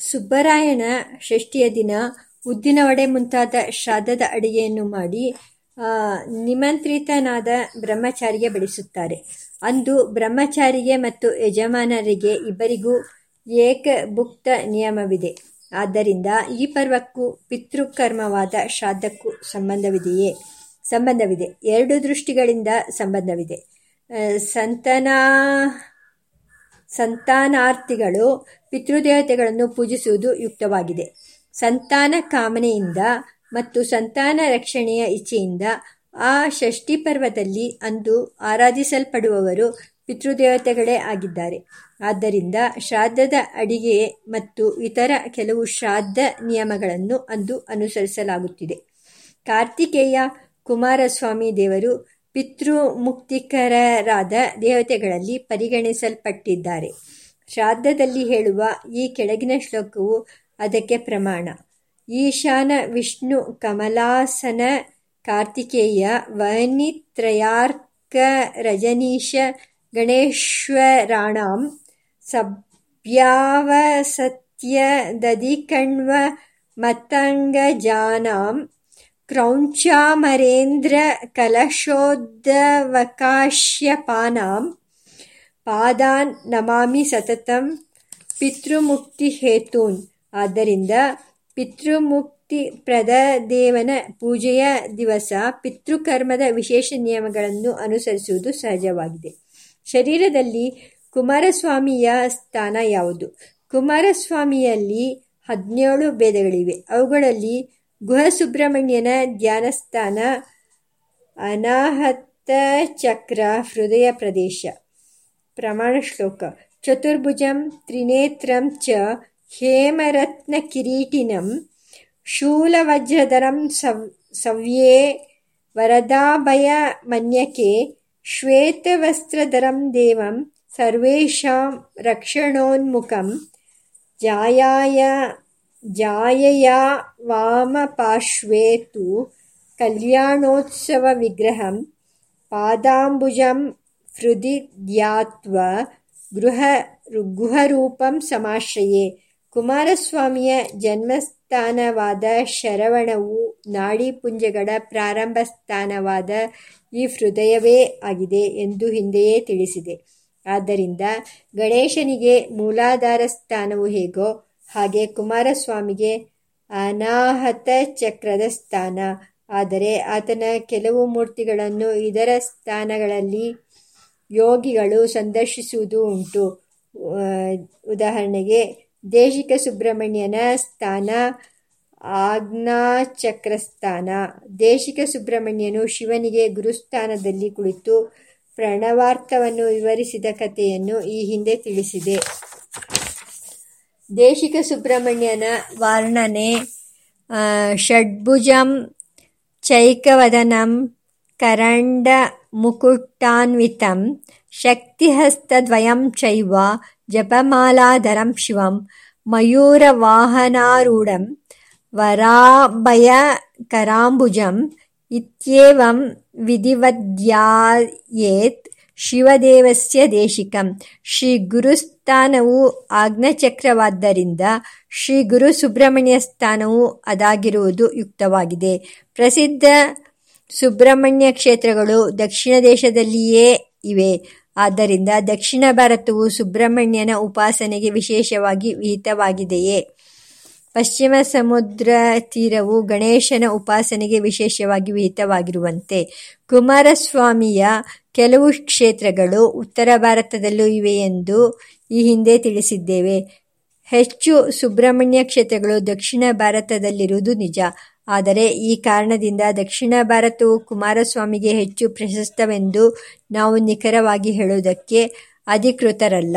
ಸುಬ್ಬರಾಯನ ಷಷ್ಠಿಯ ದಿನ ಉದ್ದಿನ ವಡೆ ಮುಂತಾದ ಶ್ರಾದ್ದದ ಅಡಿಗೆಯನ್ನು ಮಾಡಿ ನಿಮಂತ್ರಿತನಾದ ಬ್ರಹ್ಮಚಾರಿಗೆ ಬಡಿಸುತ್ತಾರೆ. ಅಂದು ಬ್ರಹ್ಮಚಾರಿಗೆ ಮತ್ತು ಯಜಮಾನರಿಗೆ ಇಬ್ಬರಿಗೂ ಏಕಭುಕ್ತ ನಿಯಮವಿದೆ. ಆದ್ದರಿಂದ ಈ ಪರ್ವಕ್ಕೂ ಪಿತೃಕರ್ಮವಾದ ಶ್ರಾದ್ದಕ್ಕೂ ಸಂಬಂಧವಿದೆಯೇ ಸಂಬಂಧವಿದೆ. ಎರಡು ದೃಷ್ಟಿಗಳಿಂದ ಸಂಬಂಧವಿದೆ. ಸಂತಾನಾರ್ಥಿಗಳು ಪಿತೃದೇವತೆಗಳನ್ನು ಪೂಜಿಸುವುದು ಯುಕ್ತವಾಗಿದೆ. ಸಂತಾನ ಕಾಮನೆಯಿಂದ ಮತ್ತು ಸಂತಾನ ರಕ್ಷಣೆಯ ಇಚ್ಛೆಯಿಂದ ಆ ಷಷ್ಠಿ ಪರ್ವದಲ್ಲಿ ಅಂದು ಆರಾಧಿಸಲ್ಪಡುವವರು ಪಿತೃದೇವತೆಗಳೇ ಆಗಿದ್ದಾರೆ. ಆದ್ದರಿಂದ ಶ್ರಾದ್ದದ ಅಡಿಗೆ ಮತ್ತು ಇತರ ಕೆಲವು ಶ್ರಾದ್ದ ನಿಯಮಗಳನ್ನು ಅಂದು ಅನುಸರಿಸಲಾಗುತ್ತಿದೆ. ಕಾರ್ತಿಕೇಯ ಕುಮಾರಸ್ವಾಮಿ ದೇವರು ಪಿತೃಮುಕ್ತಿಕರರಾದ ದೇವತೆಗಳಲ್ಲಿ ಪರಿಗಣಿಸಲ್ಪಟ್ಟಿದ್ದಾರೆ. ಶ್ರಾದ್ದದಲ್ಲಿ ಹೇಳುವ ಈ ಕೆಳಗಿನ ಶ್ಲೋಕವು ಅದಕ್ಕೆ ಪ್ರಮಾಣ. ಈಶಾನ ವಿಷ್ಣು ಕಮಲಾಸನ ಕಾರ್ತಿಕೇಯ ವಹನಿತ್ರಯಾರ್ಕ ರಜನೀಶ ಗಣೇಶ್ವರಾಣಾಂ ಸಭ್ಯಾವಸತ್ಯ ದಧಿಕಣ್ವ ಕಲಶೋದ್ಭವಕಾಶ್ಯಪಾನಾಂ ಪಾದಾನ್ ನಮಾಮಿ ಸತತಂ ಪಿತೃಮುಕ್ತಿ ಹೇತೂನ್ ಆದ್ದರಿಂದ ಪಿತೃಮುಕ್ತಿಪ್ರದ ದೇವನ ಪೂಜೆಯ ದಿವಸ ಪಿತೃಕರ್ಮದ ವಿಶೇಷ ನಿಯಮಗಳನ್ನು ಅನುಸರಿಸುವುದು ಸಹಜವಾಗಿದೆ. ಶರೀರದಲ್ಲಿ ಕುಮಾರಸ್ವಾಮಿಯ ಸ್ಥಾನ ಯಾವುದು? ಕುಮಾರಸ್ವಾಮಿಯಲ್ಲಿ ಹದಿನೇಳು ಭೇದಗಳಿವೆ. ಅವುಗಳಲ್ಲಿ ಗುಹಸುಬ್ರಹ್ಮಣ್ಯನ ಧ್ಯಾನಸ್ಥಾನ ಅನಾಹತಚಕ್ರ ಹೃದಯ ಪ್ರದೇಶ. ಪ್ರಮಾಣ ಶ್ಲೋಕ ಚತುರ್ಭುಜಂ ತ್ರಿನೇತ್ರಂ ಚ ಹೇಮರತ್ನ ಕಿರೀಟಿನಂ ಶೂಲವಜ್ರಧರಂ ಸವ್, ಸವ್ಯೇ ವರದಾಭಯ ಮನ್ಯಕೆ ಶ್ವೇತವಸ್ತ್ರಧರಂ ದೇವಂ ಸರ್ವೇಷಾಂ ರಕ್ಷಣೋನ್ಮುಖಂ ವಾಮಪಾರ್ಶ್ವೇ ತು ಕಲ್ಯಾಣೋತ್ಸವವಿಗ್ರಹಂ ಪಾದಾಂಬುಜಂ ಹೃದಿ ಧ್ಯಾತ್ವಾ ಗುಹರೂಪಂ ಸಮಾಶ್ರಯೇ. ಕುಮಾರಸ್ವಾಮಿಯ ಜನ್ಮಸ್ಥಾನವಾದ ಶರವಣವು ನಾಡಿಪುಂಜಗಳ ಪ್ರಾರಂಭ ಸ್ಥಾನವಾದ ಈ ಹೃದಯವೇ ಆಗಿದೆ ಎಂದು ಹಿಂದೆಯೇ ತಿಳಿಸಿದೆ. ಆದ್ದರಿಂದ ಗಣೇಶನಿಗೆ ಮೂಲಾಧಾರ ಸ್ಥಾನವು ಹೇಗೋ ಹಾಗೆ ಕುಮಾರಸ್ವಾಮಿಗೆ ಅನಾಹತ ಚಕ್ರದ ಸ್ಥಾನ. ಆದರೆ ಆತನ ಕೆಲವು ಮೂರ್ತಿಗಳನ್ನು ಇದರ ಸ್ಥಾನಗಳಲ್ಲಿ ಯೋಗಿಗಳು ಸಂದರ್ಶಿಸುವುದು ಉಂಟು. ಉದಾಹರಣೆಗೆ ದೇಶಿಕ ಸುಬ್ರಹ್ಮಣ್ಯನ ಸ್ಥಾನ ಆಜ್ಞಾಚಕ್ರಸ್ಥಾನ. ದೇಶಿಕ ಸುಬ್ರಹ್ಮಣ್ಯನು ಶಿವನಿಗೆ ಗುರುಸ್ಥಾನದಲ್ಲಿ ಕುಳಿತು ಪ್ರಣವಾರ್ಥವನ್ನು ವಿವರಿಸಿದ ಕಥೆಯನ್ನು ಈ ಹಿಂದೆ ತಿಳಿಸಿದೆ. ದೇಶಿಕ ಸುಬ್ರಹ್ಮಣ್ಯನ ವರ್ಣನೆ ಷಡ್ಭುಜಂ ಚೈಕವದನಂ ಕರಂಡಮುಕುಟಾನ್ವಿತಂ ಶಕ್ತಿಹಸ್ತದ್ವಯಂ ಚೈವ ಜಪಮಾಲಾಧರಂ ಶಿವಂ ಮಯೂರವಾಹನಾರೂಢಂ ವರಾಭಯಕರಾಂಬುಜಂ ಇತ್ಯೇವಂ ವಿಧಿವದ್ಧ್ಯಾಯೇತ್ ಶಿವದೇವಸ್ಯ ದೇಶಿಕಂ. ಶ್ರೀ ಗುರುಸ್ಥಾನವು ಆಗ್ನಚಕ್ರವಾದ್ದರಿಂದ ಶ್ರೀ ಗುರು ಸುಬ್ರಹ್ಮಣ್ಯ ಸ್ಥಾನವು ಅದಾಗಿರುವುದು ಯುಕ್ತವಾಗಿದೆ. ಪ್ರಸಿದ್ಧ ಸುಬ್ರಹ್ಮಣ್ಯ ಕ್ಷೇತ್ರಗಳು ದಕ್ಷಿಣ ದೇಶದಲ್ಲಿಯೇ ಇವೆ. ಆದ್ದರಿಂದ ದಕ್ಷಿಣ ಭಾರತವು ಸುಬ್ರಹ್ಮಣ್ಯನ ಉಪಾಸನೆಗೆ ವಿಶೇಷವಾಗಿ ವಿಹಿತವಾಗಿದೆಯೇ? ಪಶ್ಚಿಮ ಸಮುದ್ರ ತೀರವು ಗಣೇಶನ ಉಪಾಸನೆಗೆ ವಿಶೇಷವಾಗಿ ವಿಹಿತವಾಗಿರುವಂತೆ ಕುಮಾರಸ್ವಾಮಿಯ ಕೆಲವು ಕ್ಷೇತ್ರಗಳು ಉತ್ತರ ಭಾರತದಲ್ಲೂ ಎಂದು ಈ ಹಿಂದೆ ತಿಳಿಸಿದ್ದೇವೆ. ಹೆಚ್ಚು ಸುಬ್ರಹ್ಮಣ್ಯ ಕ್ಷೇತ್ರಗಳು ದಕ್ಷಿಣ ಭಾರತದಲ್ಲಿರುವುದು ನಿಜ. ಆದರೆ ಈ ಕಾರಣದಿಂದ ದಕ್ಷಿಣ ಭಾರತವು ಕುಮಾರಸ್ವಾಮಿಗೆ ಹೆಚ್ಚು ಪ್ರಶಸ್ತವೆಂದು ನಾವು ನಿಖರವಾಗಿ ಹೇಳುವುದಕ್ಕೆ ಅಧಿಕೃತರಲ್ಲ.